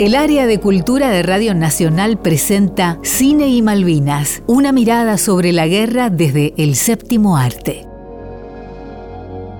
El área de cultura de Radio Nacional presenta Cine y Malvinas, una mirada sobre la guerra desde el séptimo arte.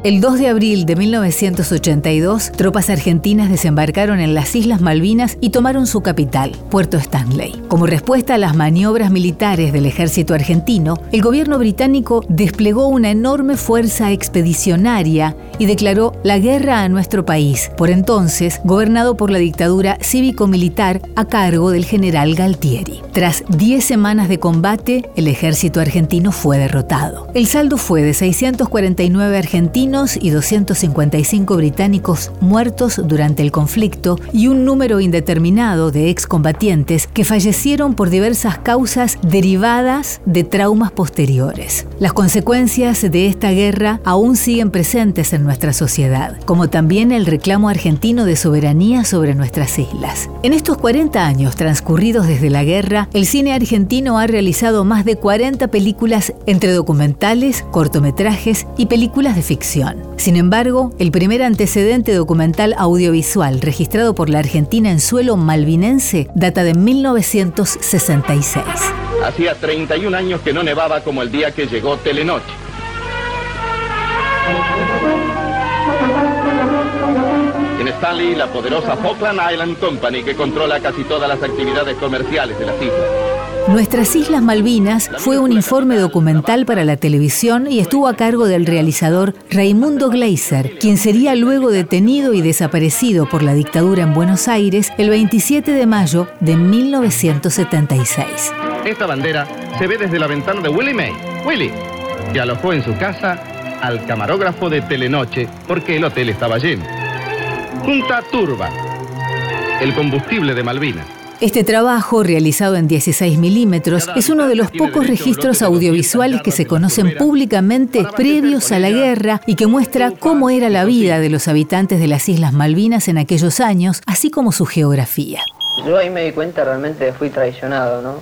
El 2 de abril de 1982, tropas argentinas desembarcaron en las Islas Malvinas y tomaron su capital, Puerto Stanley. Como respuesta a las maniobras militares del ejército argentino, el gobierno británico desplegó una enorme fuerza expedicionaria y declaró la guerra a nuestro país, por entonces gobernado por la dictadura cívico-militar a cargo del general Galtieri. Tras 10 semanas de combate, el ejército argentino fue derrotado. El saldo fue de 649 argentinos y 255 británicos muertos durante el conflicto y un número indeterminado de excombatientes que fallecieron por diversas causas derivadas de traumas posteriores. Las consecuencias de esta guerra aún siguen presentes en nuestra sociedad, como también el reclamo argentino de soberanía sobre nuestras islas. En estos 40 años transcurridos desde la guerra, el cine argentino ha realizado más de 40 películas entre documentales, cortometrajes y películas de ficción. Sin embargo, el primer antecedente documental audiovisual registrado por la Argentina en suelo malvinense data de 1966. Hacía 31 años que no nevaba como el día que llegó Telenoche. En Stanley, la poderosa Falkland Island Company que controla casi todas las actividades comerciales de las islas. Nuestras Islas Malvinas fue un informe documental para la televisión y estuvo a cargo del realizador Raimundo Gleiser, quien sería luego detenido y desaparecido por la dictadura en Buenos Aires el 27 de mayo de 1976. Esta bandera se ve desde la ventana de Willie May. Willie, que alojó en su casa al camarógrafo de Telenoche porque el hotel estaba lleno. Junta Turba, el combustible de Malvinas. Este trabajo, realizado en 16 milímetros, es uno de los pocos registros audiovisuales que se conocen públicamente previos a la guerra y que muestra cómo era la vida de los habitantes de las Islas Malvinas en aquellos años, así como su geografía. Yo ahí me di cuenta realmente fui traicionado, ¿no?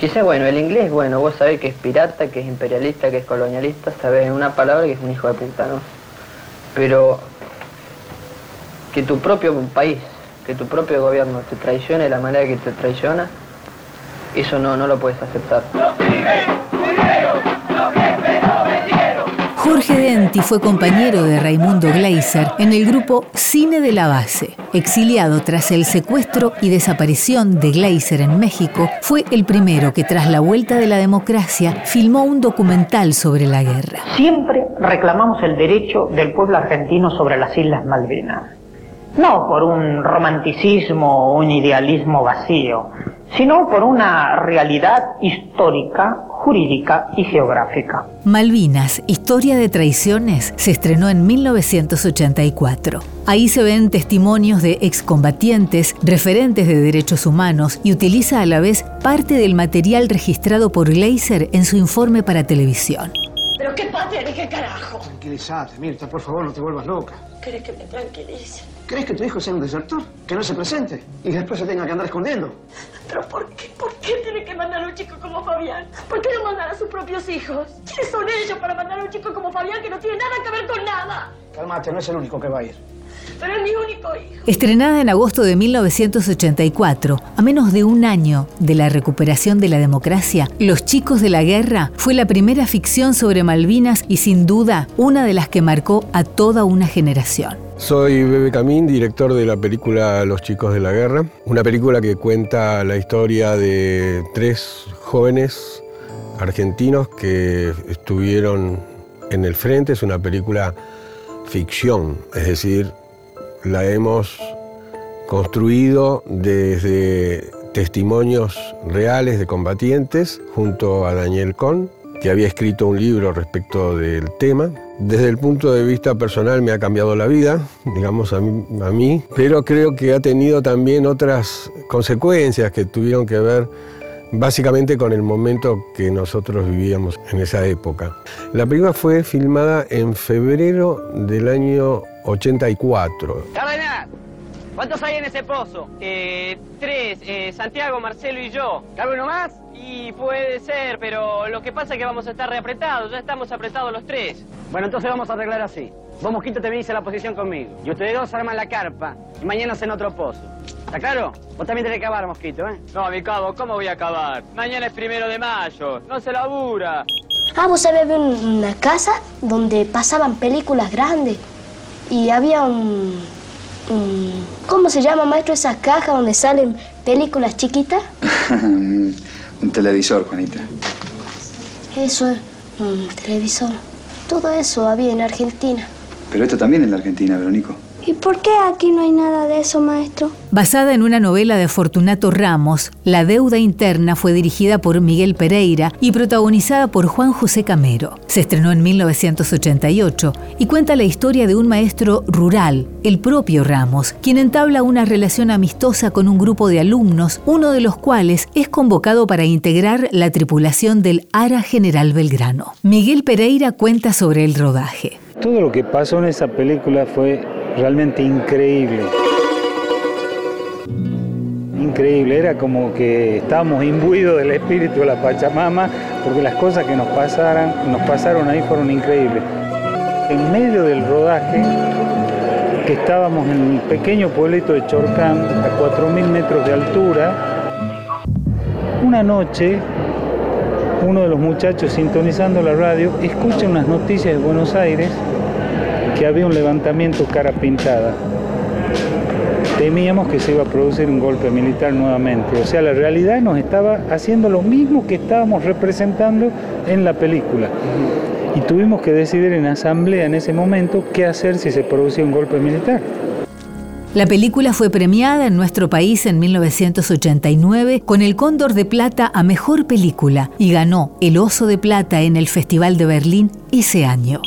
Quizá, bueno, el inglés, bueno, vos sabés que es pirata, que es imperialista, que es colonialista, sabés en una palabra que es un hijo de puta, ¿no? Pero que tu propio país que tu propio gobierno te traicione de la manera que te traiciona, eso no, no lo puedes aceptar. Jorge Denti fue compañero de Raimundo Gleiser en el grupo Cine de la Base. Exiliado tras el secuestro y desaparición de Gleiser en México, fue el primero que tras la vuelta de la democracia filmó un documental sobre la guerra. Siempre reclamamos el derecho del pueblo argentino sobre las Islas Malvinas no por un romanticismo o un idealismo vacío, sino por una realidad histórica, jurídica y geográfica. Malvinas, Historia de Traiciones, se estrenó en 1984. Ahí se ven testimonios de excombatientes, referentes de derechos humanos y utiliza a la vez parte del material registrado por Gleiser en su informe para televisión. ¿Pero qué pasa? ¿De qué carajo? Tranquilízate, Mirta, por favor, no te vuelvas loca. ¿Querés que me tranquilice? ¿Crees que tu hijo sea un desertor? Que no se presente y después se tenga que andar escondiendo. ¿Pero por qué? ¿Por qué tiene que mandar a un chico como Fabián? ¿Por qué no mandar a sus propios hijos? ¿Quiénes son ellos para mandar a un chico como Fabián que no tiene nada que ver con nada? Calmate, no es el único que va a ir. Pero es mi único hijo. Estrenada en agosto de 1984, a menos de un año de la recuperación de la democracia, Los chicos de la guerra fue la primera ficción sobre Malvinas y sin duda una de las que marcó a toda una generación. Soy Bebe Camín, director de la película Los chicos de la guerra, una película que cuenta la historia de tres jóvenes argentinos que estuvieron en el frente, es una película ficción, es decir, la hemos construido desde testimonios reales de combatientes junto a Daniel Cohn, que había escrito un libro respecto del tema. Desde el punto de vista personal me ha cambiado la vida, digamos a mí, pero creo que ha tenido también otras consecuencias que tuvieron que ver básicamente con el momento que nosotros vivíamos en esa época. La película fue filmada en febrero del año 84. ¿Cuántos hay en ese pozo? Eh, tres, eh, Santiago, Marcelo y yo. ¿Cabe uno más? Y puede ser, pero lo que pasa es que vamos a estar reapretados, ya estamos apretados los tres. Bueno, entonces vamos a arreglar así. Vos, Mosquito, te venís a la posición conmigo. Y ustedes dos arman la carpa. Y mañana en otro pozo. ¿Está claro? Vos también tenés que acabar, Mosquito, ¿eh? No, mi cabo, ¿cómo voy a acabar? Mañana es primero de mayo. No se labura. Ah, vos sabés, había una casa donde pasaban películas grandes. Y había un- ¿Cómo se llama, maestro, esas cajas donde salen películas chiquitas? Un televisor, Juanita. Eso es un televisor. Todo eso había en Argentina. Pero esto también en la Argentina, Veronico. ¿Y por qué aquí no hay nada de eso, maestro? Basada en una novela de Fortunato Ramos, La deuda interna fue dirigida por Miguel Pereira y protagonizada por Juan José Camero. Se estrenó en 1988 y cuenta la historia de un maestro rural, el propio Ramos, quien entabla una relación amistosa con un grupo de alumnos, uno de los cuales es convocado para integrar la tripulación del Ara General Belgrano. Miguel Pereira cuenta sobre el rodaje. Todo lo que pasó en esa película fue realmente increíble. Increíble, era como que estábamos imbuidos del espíritu de la Pachamama, porque las cosas que nos, pasaran, nos pasaron ahí fueron increíbles. En medio del rodaje, que estábamos en el pequeño pueblito de Chorcán, a 4.000 metros de altura, una noche uno de los muchachos sintonizando la radio escucha unas noticias de Buenos Aires que había un levantamiento cara pintada. Temíamos que se iba a producir un golpe militar nuevamente. O sea, la realidad nos estaba haciendo lo mismo que estábamos representando en la película. Y tuvimos que decidir en asamblea en ese momento qué hacer si se producía un golpe militar. La película fue premiada en nuestro país en 1989 con el Cóndor de Plata a Mejor Película y ganó el Oso de Plata en el Festival de Berlín ese año.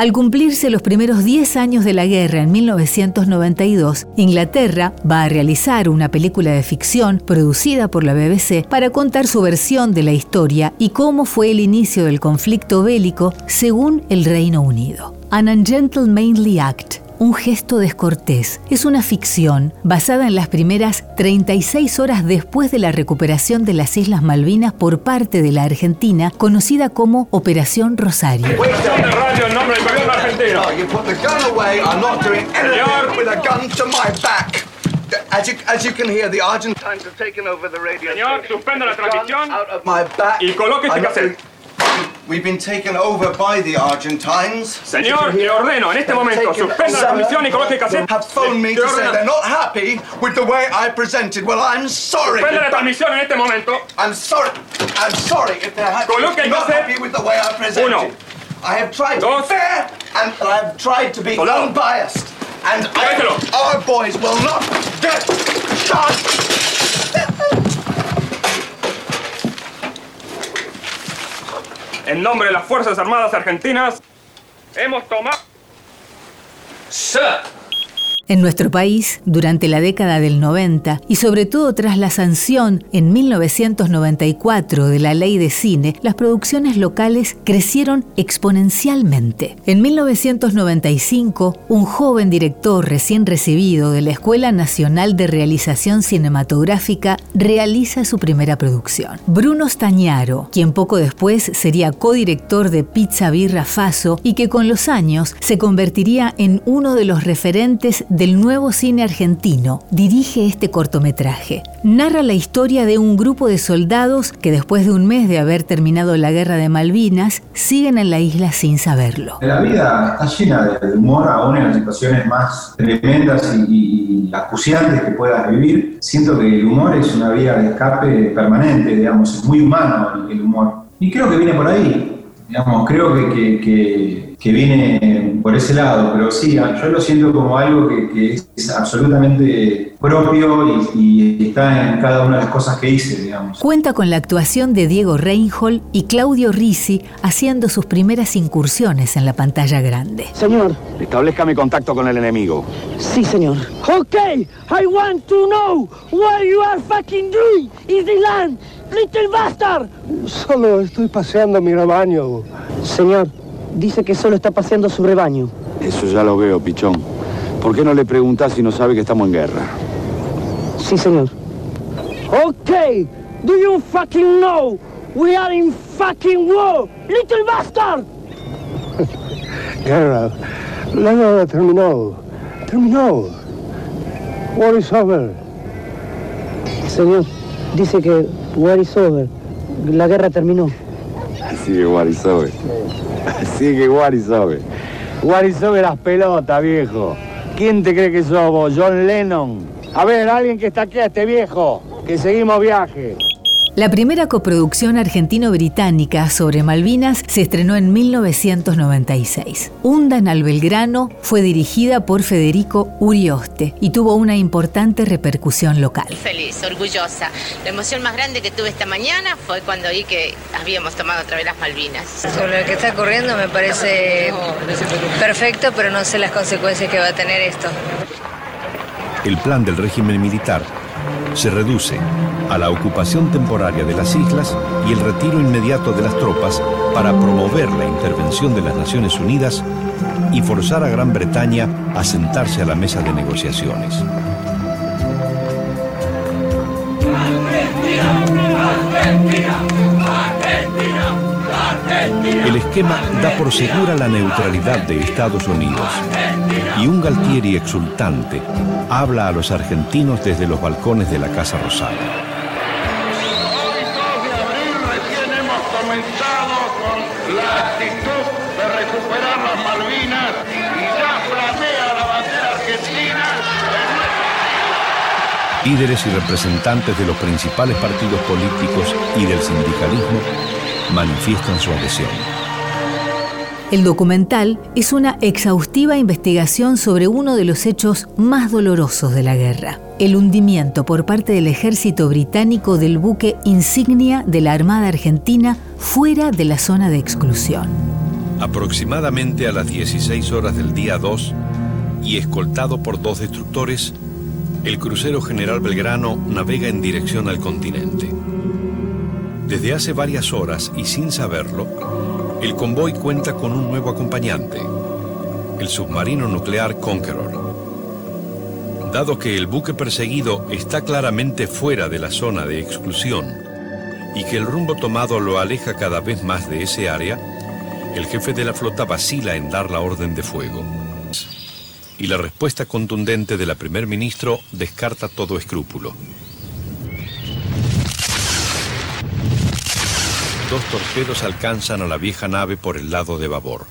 Al cumplirse los primeros 10 años de la guerra en 1992, Inglaterra va a realizar una película de ficción producida por la BBC para contar su versión de la historia y cómo fue el inicio del conflicto bélico según el Reino Unido. An Ungentlemanly Act un gesto descortés. Es una ficción basada en las primeras 36 horas después de la recuperación de las Islas Malvinas por parte de la Argentina, conocida como Operación Rosario. As you, as you can hear, the Argentines have taken over the radio. Señor, suspenda la transmisión y coloque este cassette. We've been taken over by the Argentines. Señor, le ordeno en este momento, suspenda la transmisión y coloque el cassette. Have phoned me to say they're not happy with the way I presented. Well, I'm sorry. Suspenda la transmisión en este momento. I'm sorry. I'm sorry if they're happy, Coloque not cassette. happy with the way I presented. Uno. I have tried to Dos. be fair and I have tried to be Soldado. unbiased. And I, our boys will not get shot. En nombre de las Fuerzas Armadas Argentinas, hemos tomado... Sir. En nuestro país, durante la década del 90 y sobre todo tras la sanción en 1994 de la ley de cine, las producciones locales crecieron exponencialmente. En 1995, un joven director recién recibido de la Escuela Nacional de Realización Cinematográfica realiza su primera producción. Bruno Stañaro, quien poco después sería codirector de Pizza Birra Faso y que con los años se convertiría en uno de los referentes del nuevo cine argentino, dirige este cortometraje. Narra la historia de un grupo de soldados que después de un mes de haber terminado la guerra de Malvinas, siguen en la isla sin saberlo. La vida está llena de humor, aún en las situaciones más tremendas y, y- acuciantes que puedas vivir. Siento que el humor es una vía de escape permanente, digamos, es muy humano el humor. Y creo que viene por ahí, digamos, creo que, que- que- que viene por ese lado, pero sí, yo lo siento como algo que, que es absolutamente propio y, y está en cada una de las cosas que hice, digamos. Cuenta con la actuación de Diego Reinhold y Claudio Risi haciendo sus primeras incursiones en la pantalla grande. Señor. Establezcame contacto con el enemigo. Sí, señor. Okay, I want to know what you are fucking doing in the land, little bastard. Solo estoy paseando mi rebaño. Señor, dice que solo está paseando su rebaño. Eso ya lo veo, pichón. ¿Por qué no le preguntás si no sabe que estamos en guerra? Sí, señor. Okay, do you fucking know we are in fucking war, little bastard? Guerra. La guerra terminó. Terminó. War is over. Señor, dice que war is over. La guerra terminó. Is over. War is over las pelotas, viejo. ¿Quién te cree que sos vos? John Lennon. A ver, alguien que está aquí a este viejo. Que seguimos viaje. La primera coproducción argentino-británica sobre Malvinas se estrenó en 1996. Hundan al Belgrano fue dirigida por Federico Urioste y tuvo una importante repercusión local. Feliz, orgullosa. La emoción más grande que tuve esta mañana fue cuando vi que habíamos tomado otra vez las Malvinas. Sobre lo que está ocurriendo me parece perfecto, pero no sé las consecuencias que va a tener esto. El plan del régimen militar se reduce a la ocupación temporaria de las islas y el retiro inmediato de las tropas para promover la intervención de las Naciones Unidas y forzar a Gran Bretaña a sentarse a la mesa de negociaciones. El esquema da por segura la neutralidad de Estados Unidos y un Galtieri exultante habla a los argentinos desde los balcones de la Casa Rosada. Hemos comenzado con la actitud de recuperar las Malvinas y ya la bandera argentina. Líderes y representantes de los principales partidos políticos y del sindicalismo manifiestan su adhesión. El documental es una exhaustiva investigación sobre uno de los hechos más dolorosos de la guerra, el hundimiento por parte del ejército británico del buque insignia de la Armada Argentina fuera de la zona de exclusión. Aproximadamente a las 16 horas del día 2 y escoltado por dos destructores, el crucero General Belgrano navega en dirección al continente. Desde hace varias horas y sin saberlo, el convoy cuenta con un nuevo acompañante, el submarino nuclear Conqueror. Dado que el buque perseguido está claramente fuera de la zona de exclusión y que el rumbo tomado lo aleja cada vez más de ese área, el jefe de la flota vacila en dar la orden de fuego. Y la respuesta contundente de la primer ministro descarta todo escrúpulo. Dos torpedos alcanzan a la vieja nave por el lado de babor.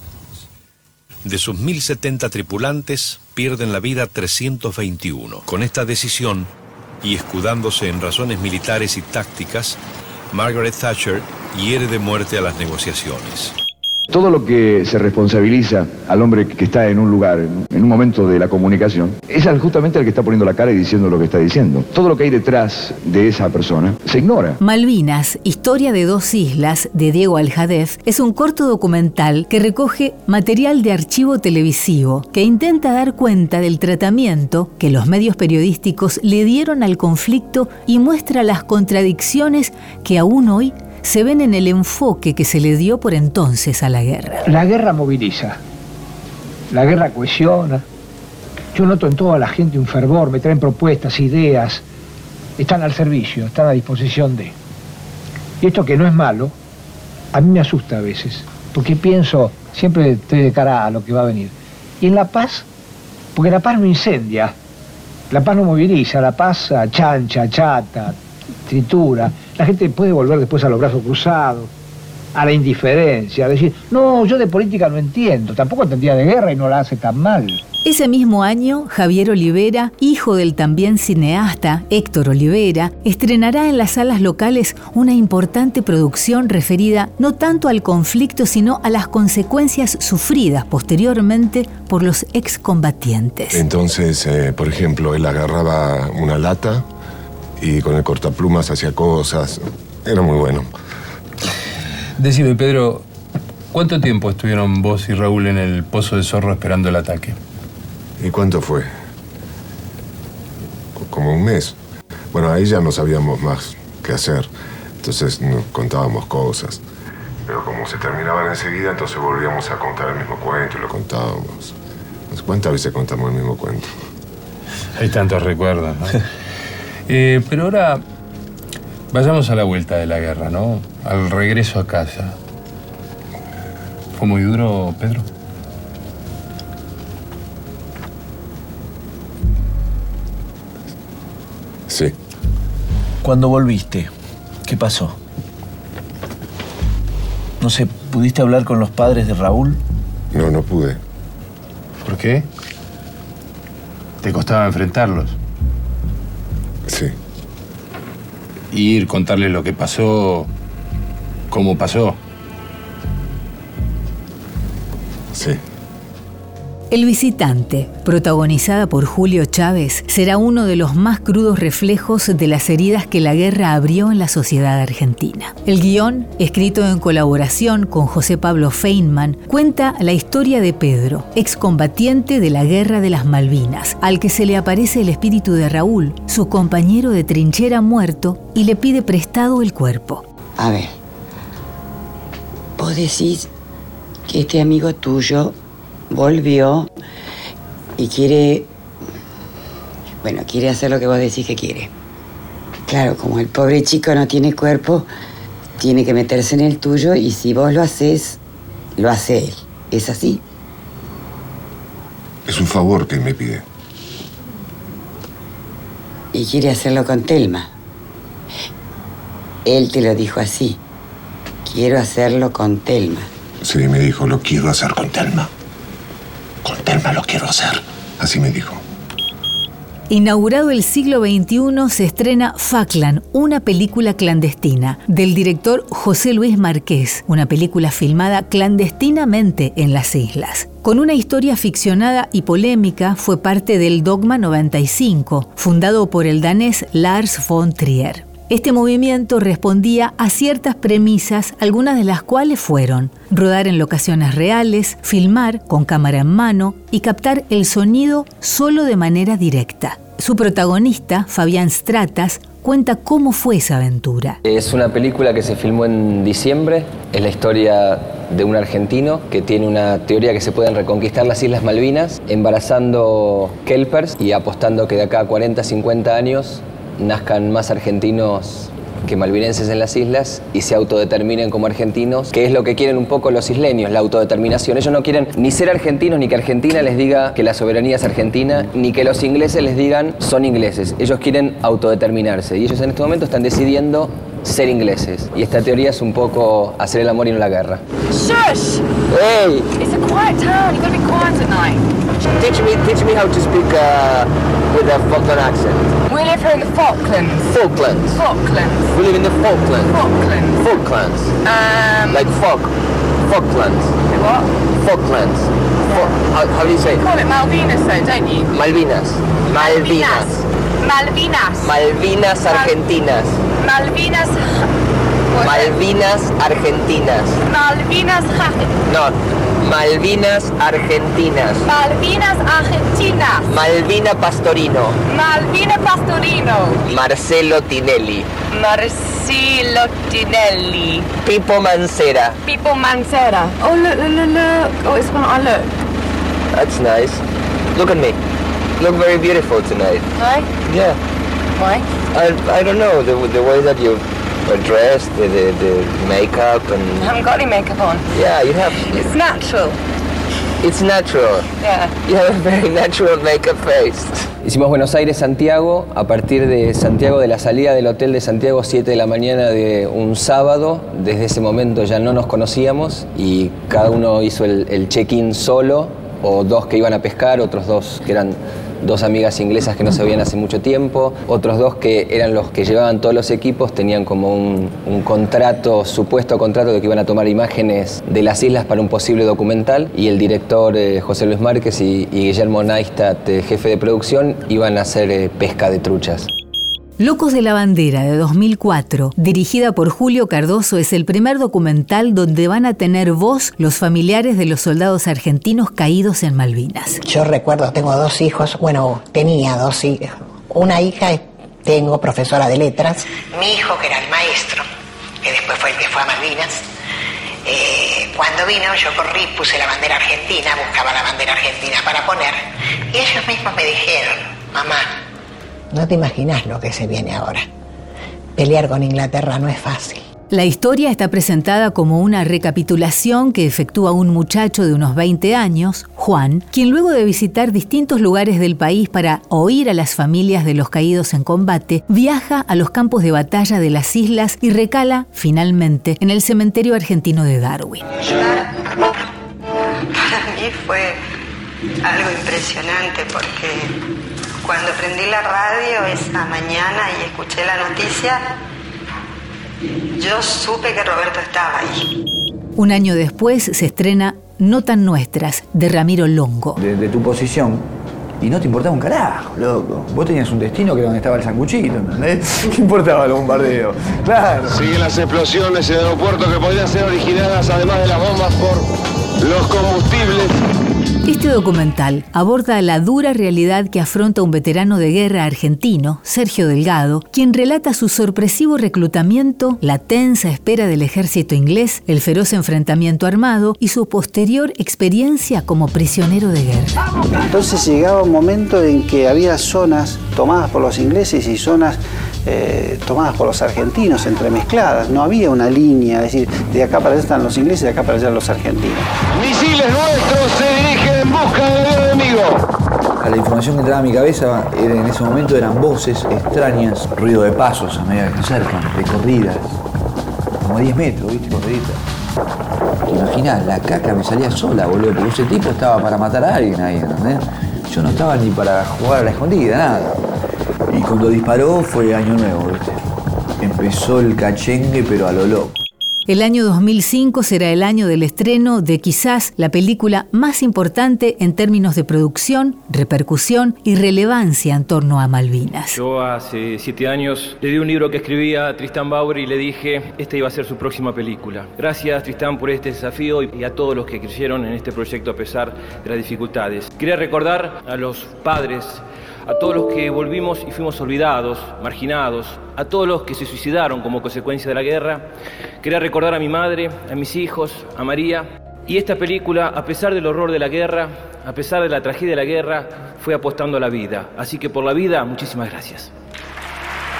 De sus 1.070 tripulantes, pierden la vida 321. Con esta decisión, y escudándose en razones militares y tácticas, Margaret Thatcher hiere de muerte a las negociaciones. Todo lo que se responsabiliza al hombre que está en un lugar, en un momento de la comunicación, es justamente al que está poniendo la cara y diciendo lo que está diciendo. Todo lo que hay detrás de esa persona se ignora. Malvinas, Historia de dos islas, de Diego Aljadef, es un corto documental que recoge material de archivo televisivo que intenta dar cuenta del tratamiento que los medios periodísticos le dieron al conflicto y muestra las contradicciones que aún hoy se ven en el enfoque que se le dio por entonces a la guerra. La guerra moviliza, la guerra cohesiona. Yo noto en toda la gente un fervor, me traen propuestas, ideas, están al servicio, están a disposición de. Y esto que no es malo, a mí me asusta a veces, porque pienso, siempre estoy de cara a lo que va a venir. Y en la paz, porque la paz no incendia, la paz no moviliza, la paz chancha, chata, tritura. La gente puede volver después a los brazos cruzados, a la indiferencia, a decir, no, yo de política no entiendo, tampoco entendía de guerra y no la hace tan mal. Ese mismo año, Javier Olivera, hijo del también cineasta Héctor Olivera, estrenará en las salas locales una importante producción referida no tanto al conflicto, sino a las consecuencias sufridas posteriormente por los excombatientes. Entonces, eh, por ejemplo, él agarraba una lata y con el cortaplumas hacía cosas. Era muy bueno. Decime, Pedro, ¿cuánto tiempo estuvieron vos y Raúl en el Pozo de Zorro esperando el ataque? ¿Y cuánto fue? Como un mes. Bueno, ahí ya no sabíamos más qué hacer. Entonces nos contábamos cosas. Pero como se terminaban enseguida, entonces volvíamos a contar el mismo cuento y lo contábamos. ¿Cuántas veces contamos el mismo cuento? Hay tantos recuerdos, ¿no? Eh, pero ahora vayamos a la vuelta de la guerra, ¿no? Al regreso a casa. ¿Fue muy duro, Pedro? Sí. Cuando volviste, ¿qué pasó? No sé, ¿pudiste hablar con los padres de Raúl? No, no pude. ¿Por qué? ¿Te costaba enfrentarlos? Sí. Ir, contarles lo que pasó, cómo pasó. El visitante, protagonizada por Julio Chávez, será uno de los más crudos reflejos de las heridas que la guerra abrió en la sociedad argentina. El guion, escrito en colaboración con José Pablo Feynman, cuenta la historia de Pedro, excombatiente de la Guerra de las Malvinas, al que se le aparece el espíritu de Raúl, su compañero de trinchera muerto, y le pide prestado el cuerpo. A ver, vos decís que este amigo tuyo volvió y quiere, bueno, quiere hacer lo que vos decís que quiere. Claro, como el pobre chico no tiene cuerpo, tiene que meterse en el tuyo y si vos lo haces, lo hace él. ¿Es así? Es un favor que me pide. Y quiere hacerlo con Telma. Él te lo dijo así. Quiero hacerlo con Telma. Sí, me dijo, lo quiero hacer con Telma. Con Telma lo quiero hacer. Así me dijo. Inaugurado el siglo XXI, se estrena Faklan, una película clandestina, del director José Luis Márquez, una película filmada clandestinamente en las islas. Con una historia ficcionada y polémica, fue parte del Dogma 95, fundado por el danés Lars von Trier. Este movimiento respondía a ciertas premisas, algunas de las cuales fueron rodar en locaciones reales, filmar con cámara en mano y captar el sonido solo de manera directa. Su protagonista, Fabián Stratas, cuenta cómo fue esa aventura. Es una película que se filmó en diciembre, es la historia de un argentino que tiene una teoría que se pueden reconquistar las Islas Malvinas, embarazando kelpers y apostando que de acá a 40, 50 años nazcan más argentinos que malvinenses en las islas y se autodeterminen como argentinos, que es lo que quieren un poco los isleños, la autodeterminación. Ellos no quieren ni ser argentinos, ni que Argentina les diga que la soberanía es argentina, ni que los ingleses les digan son ingleses. Ellos quieren autodeterminarse y ellos en este momento están decidiendo ser ingleses. Y esta teoría es un poco hacer el amor y no la guerra. Shush! ¡Hey! It's a quiet town. You gotta be quiet at night. Teach me, teach me how to speak uh, with a Falkland accent. We live here in the Falklands. Falklands. Falklands. We live in the Falklands. Falklands. Falklands. Um. Like folk. Falklands. What? Falklands. Fal- how, how do you say? You call it Malvinas, though, don't you? Malvinas. Malvinas. Malvinas. Malvinas Argentinas. Malvinas. Malvinas Argentinas. Malvinas. No. Malvinas Argentinas. Malvinas Argentinas. Malvina Pastorino. Malvina Pastorino. Marcelo Tinelli. Marcelo Tinelli. Pipo Mancera. People Mancera. Oh, look, look, look, look. Oh, it's one I oh, look. That's nice. Look at me. Look very beautiful tonight. Why? Yeah. Why? I, I don't know, the, the way that you are dressed, the, the, the makeup I and... haven't got any makeup on. Yeah, you have... It's natural. It's natural. Yeah. You have a very natural makeup face. Hicimos Buenos Aires-Santiago a partir de Santiago, de la salida del hotel de Santiago, 7 de la mañana de un sábado. Desde ese momento ya no nos conocíamos y cada uno hizo el, el check-in solo, o dos que iban a pescar, otros dos que eran dos amigas inglesas que no se veían hace mucho tiempo, otros dos que eran los que llevaban todos los equipos, tenían como un, contrato, supuesto contrato de que iban a tomar imágenes de las islas para un posible documental y el director eh, José Luis Márquez y, y Guillermo Neistat, eh, jefe de producción, iban a hacer eh, pesca de truchas. Locos de la Bandera de 2004, dirigida por Julio Cardoso, es el primer documental donde van a tener voz los familiares de los soldados argentinos caídos en Malvinas. Yo recuerdo, tengo dos hijos, bueno, tenía dos hijos. Una hija tengo, profesora de letras. Mi hijo, que era el maestro, que después fue el que fue a Malvinas, eh, cuando vino yo corrí, puse la bandera argentina, buscaba la bandera argentina para poner, y ellos mismos me dijeron, mamá, no te imaginas lo que se viene ahora. Pelear con Inglaterra no es fácil. La historia está presentada como una recapitulación que efectúa un muchacho de unos 20 años, Juan, quien luego de visitar distintos lugares del país para oír a las familias de los caídos en combate, viaja a los campos de batalla de las islas y recala, finalmente, en el cementerio argentino de Darwin. Para mí fue algo impresionante porque cuando prendí la radio esa mañana y escuché la noticia, yo supe que Roberto estaba ahí. Un año después se estrena No tan nuestras, de Ramiro Longo. De, tu posición. Y no te importaba un carajo, loco. Vos tenías un destino que era donde estaba el sanguchito, ¿entendés? ¿Qué importaba el bombardeo? Claro. Siguen las explosiones en el aeropuerto que podrían ser originadas, además de las bombas, por los combustibles este documental aborda la dura realidad que afronta un veterano de guerra argentino, Sergio Delgado, quien relata su sorpresivo reclutamiento, la tensa espera del ejército inglés, el feroz enfrentamiento armado y su posterior experiencia como prisionero de guerra. Entonces llegaba un momento en que había zonas tomadas por los ingleses y zonas eh, tomadas por los argentinos, entremezcladas. No había una línea, es decir, de acá para allá están los ingleses, de acá para allá los argentinos. Misiles nuestros se busca del enemigo. A la información que entraba a mi cabeza en ese momento eran voces extrañas, ruido de pasos a medida que se acercan, recorridas, como 10 metros, ¿viste? Corriditas. Te imaginás, la caca me salía sola, boludo, porque ese tipo estaba para matar a alguien ahí, ¿entendés? Yo no estaba ni para jugar a la escondida, nada. Y cuando disparó fue año nuevo, ¿viste? Empezó el cachengue, pero a lo loco. El año 2005 será el año del estreno de quizás la película más importante en términos de producción, repercusión y relevancia en torno a Malvinas. Yo hace siete años le di un libro que escribía a Tristan Bauer y le dije, esta iba a ser su próxima película. Gracias Tristan por este desafío y a todos los que creyeron en este proyecto a pesar de las dificultades. Quería recordar a los padres a todos los que volvimos y fuimos olvidados, marginados, a todos los que se suicidaron como consecuencia de la guerra. Quería recordar a mi madre, a mis hijos, a María. Y esta película, a pesar del horror de la guerra, a pesar de la tragedia de la guerra, fue apostando a la vida. Así que por la vida, muchísimas gracias.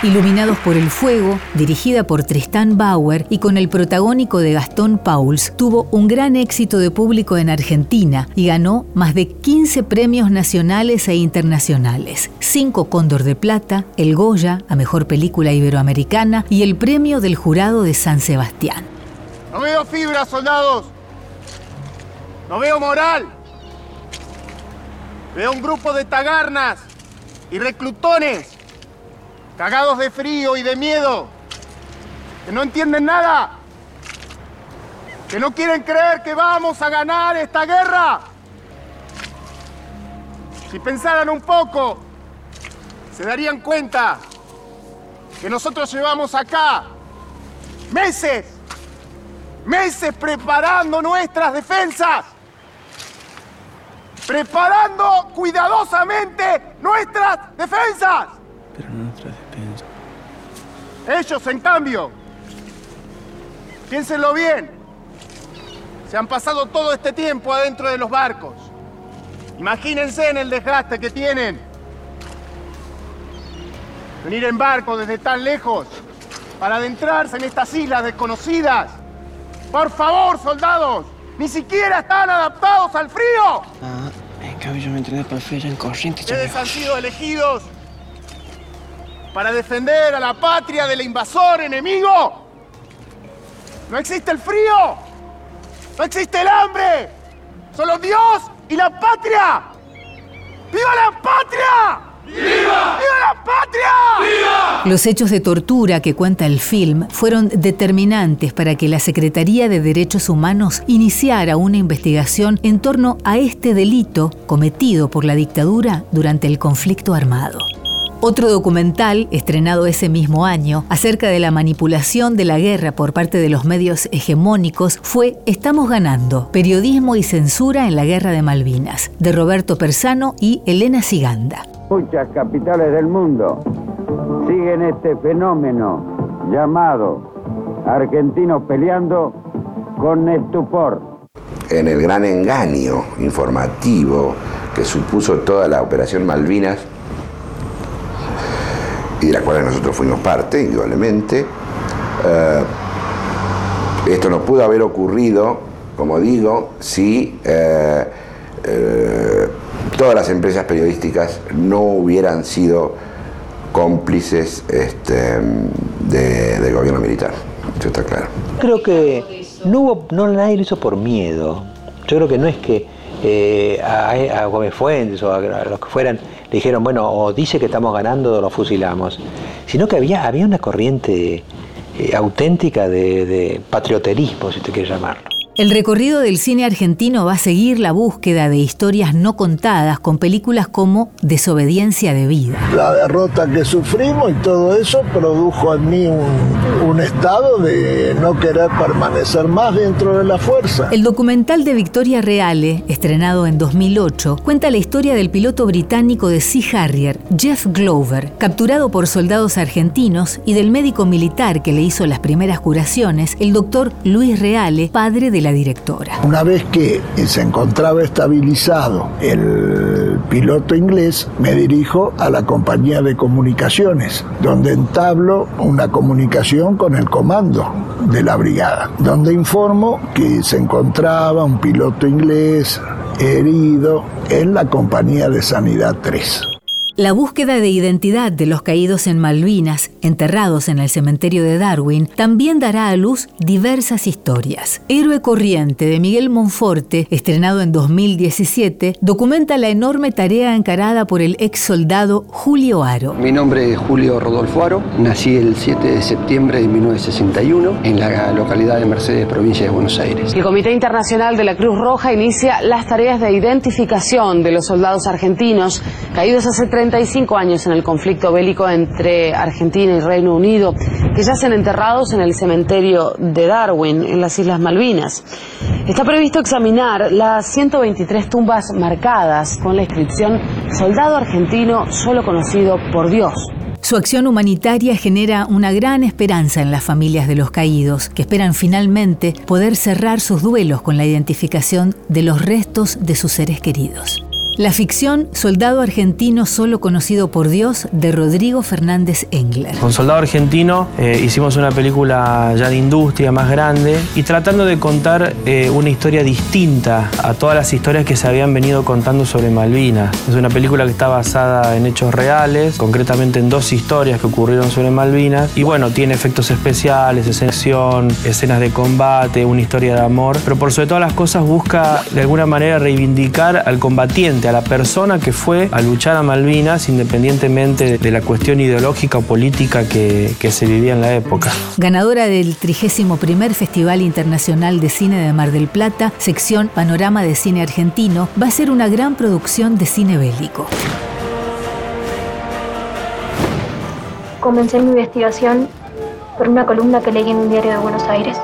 Iluminados por el Fuego, dirigida por Tristan Bauer y con el protagónico de Gastón Pauls, tuvo un gran éxito de público en Argentina y ganó más de 15 premios nacionales e internacionales, 5 Cóndor de Plata, el Goya a Mejor Película Iberoamericana y el Premio del Jurado de San Sebastián. No veo fibra, soldados. No veo moral. Veo un grupo de tagarnas y reclutones cagados de frío y de miedo, que no entienden nada, que no quieren creer que vamos a ganar esta guerra. Si pensaran un poco, se darían cuenta que nosotros llevamos acá meses, meses preparando nuestras defensas, preparando cuidadosamente nuestras defensas. Pero nuestras ellos, en cambio, piénsenlo bien, se han pasado todo este tiempo adentro de los barcos. Imagínense en el desgaste que tienen. Venir en barco desde tan lejos para adentrarse en estas islas desconocidas. Por favor, soldados, ni siquiera están adaptados al frío. Ah, en cambio yo me entrené para el en corriente. Ustedes han sido elegidos para defender a la patria del invasor enemigo. No existe el frío, no existe el hambre, solo Dios y la patria. ¡Viva la patria! ¡Viva! ¡Viva la patria! ¡Viva! Los hechos de tortura que cuenta el film fueron determinantes para que la Secretaría de Derechos Humanos iniciara una investigación en torno a este delito cometido por la dictadura durante el conflicto armado. Otro documental, estrenado ese mismo año, acerca de la manipulación de la guerra por parte de los medios hegemónicos fue Estamos ganando, periodismo y censura en la guerra de Malvinas, de Roberto Persano y Elena Siganda. Muchas capitales del mundo siguen este fenómeno llamado argentinos peleando con estupor. En el gran engaño informativo que supuso toda la operación Malvinas, y de la cual nosotros fuimos parte, indudablemente, eh, Esto no pudo haber ocurrido, como digo, si eh, eh, todas las empresas periodísticas no hubieran sido cómplices este, de- del gobierno militar. Eso está claro. Creo que no hubo, no nadie lo hizo por miedo. Yo creo que no es que eh, a, a Gómez Fuentes o a, los que fueran le dijeron, bueno, o dice que estamos ganando o lo fusilamos, sino que había, había una corriente eh, auténtica de, de patrioterismo, si usted quiere llamarlo. El recorrido del cine argentino va a seguir la búsqueda de historias no contadas con películas como Desobediencia de vida. La derrota que sufrimos y todo eso produjo en mí un, un estado de no querer permanecer más dentro de la fuerza. El documental de Victoria Reale, estrenado en 2008, cuenta la historia del piloto británico de Sea Harrier, Jeff Glover, capturado por soldados argentinos, y del médico militar que le hizo las primeras curaciones, el doctor Luis Reale, padre de la Una vez que se encontraba estabilizado el piloto inglés, me dirijo a la compañía de comunicaciones, donde entablo una comunicación con el comando de la brigada, donde informo que se encontraba un piloto inglés herido en la compañía de Sanidad 3. La búsqueda de identidad de los caídos en Malvinas, enterrados en el cementerio de Darwin, también dará a luz diversas historias. Héroe Corriente de Miguel Monforte, estrenado en 2017, documenta la enorme tarea encarada por el ex soldado Julio Aro. Mi nombre es Julio Rodolfo Aro, nací el 7 de septiembre de 1961 en la localidad de Mercedes, provincia de Buenos Aires. El Comité Internacional de la Cruz Roja inicia las tareas de identificación de los soldados argentinos caídos hace 35 años en el conflicto bélico entre Argentina y Reino Unido, que yacen enterrados en el cementerio de Darwin, en las Islas Malvinas. Está previsto examinar las 123 tumbas marcadas con la inscripción Soldado argentino solo conocido por Dios. Su acción humanitaria genera una gran esperanza en las familias de los caídos, que esperan finalmente poder cerrar sus duelos con la identificación de los restos de sus seres queridos. La ficción Soldado Argentino Solo Conocido por Dios de Rodrigo Fernández Engler. Con Soldado Argentino eh, hicimos una película ya de industria más grande y tratando de contar eh, una historia distinta a todas las historias que se habían venido contando sobre Malvinas. Es una película que está basada en hechos reales, concretamente en dos historias que ocurrieron sobre Malvinas y bueno, tiene efectos especiales, escenación, escenas de combate, una historia de amor, pero por sobre todas las cosas busca de alguna manera reivindicar al combatiente, a la persona que fue a luchar a Malvinas independientemente de la cuestión ideológica o política que, que se vivía en la época. Ganadora del 31 Festival Internacional de Cine de Mar del Plata, sección Panorama de Cine Argentino, va a ser una gran producción de cine bélico. Comencé mi investigación por una columna que leí en un diario de Buenos Aires.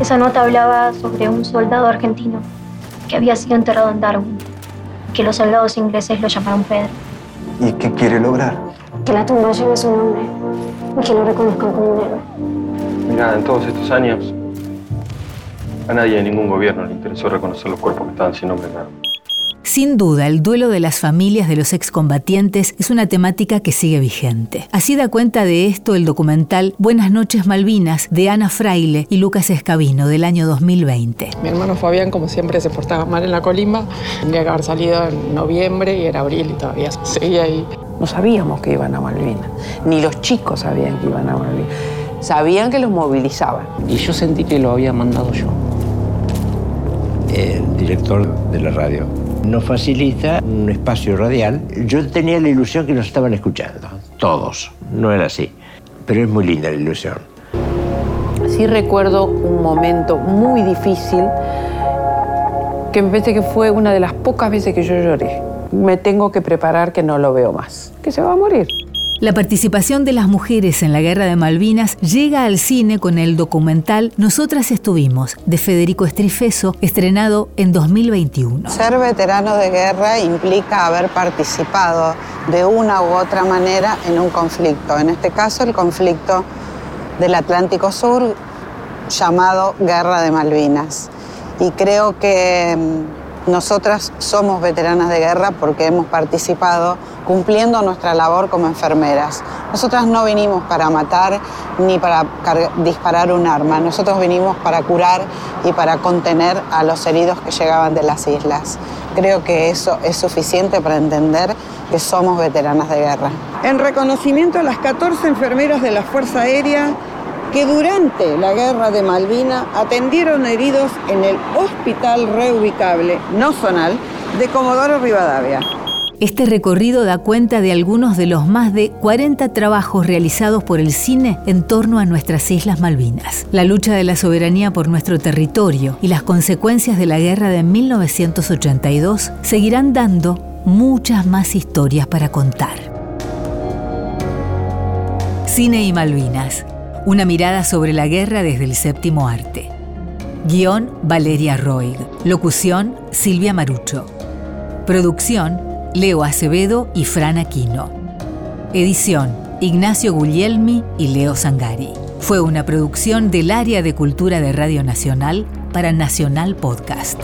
Esa nota hablaba sobre un soldado argentino que había sido enterrado en Darwin, que los soldados ingleses lo llamaron Pedro. ¿Y qué quiere lograr? Que la tumba lleve su nombre y que lo reconozcan como un héroe. Mira, en todos estos años, a nadie de ningún gobierno le interesó reconocer los cuerpos que estaban sin nombre nada. Sin duda, el duelo de las familias de los excombatientes es una temática que sigue vigente. Así da cuenta de esto el documental Buenas noches Malvinas de Ana Fraile y Lucas Escabino del año 2020. Mi hermano Fabián, como siempre, se portaba mal en la colimba. Tendría que haber salido en noviembre y era abril y todavía seguía ahí. No sabíamos que iban a Malvinas, ni los chicos sabían que iban a Malvinas. Sabían que los movilizaban. Y yo sentí que lo había mandado yo. El director de la radio nos facilita un espacio radial. Yo tenía la ilusión que nos estaban escuchando, todos. No era así, pero es muy linda la ilusión. Sí recuerdo un momento muy difícil que me parece que fue una de las pocas veces que yo lloré. Me tengo que preparar que no lo veo más, que se va a morir. La participación de las mujeres en la Guerra de Malvinas llega al cine con el documental Nosotras estuvimos, de Federico Estrifeso, estrenado en 2021. Ser veterano de guerra implica haber participado de una u otra manera en un conflicto, en este caso el conflicto del Atlántico Sur llamado Guerra de Malvinas. Y creo que nosotras somos veteranas de guerra porque hemos participado cumpliendo nuestra labor como enfermeras. Nosotras no vinimos para matar ni para disparar un arma, nosotros vinimos para curar y para contener a los heridos que llegaban de las islas. Creo que eso es suficiente para entender que somos veteranas de guerra. En reconocimiento a las 14 enfermeras de la Fuerza Aérea que durante la guerra de Malvina atendieron heridos en el Hospital Reubicable No Zonal de Comodoro Rivadavia. Este recorrido da cuenta de algunos de los más de 40 trabajos realizados por el cine en torno a nuestras Islas Malvinas, la lucha de la soberanía por nuestro territorio y las consecuencias de la guerra de 1982 seguirán dando muchas más historias para contar. Cine y Malvinas, una mirada sobre la guerra desde el séptimo arte. Guión Valeria Roig. Locución Silvia Marucho. Producción Leo Acevedo y Fran Aquino. Edición Ignacio Guglielmi y Leo Sangari. Fue una producción del Área de Cultura de Radio Nacional para Nacional Podcast.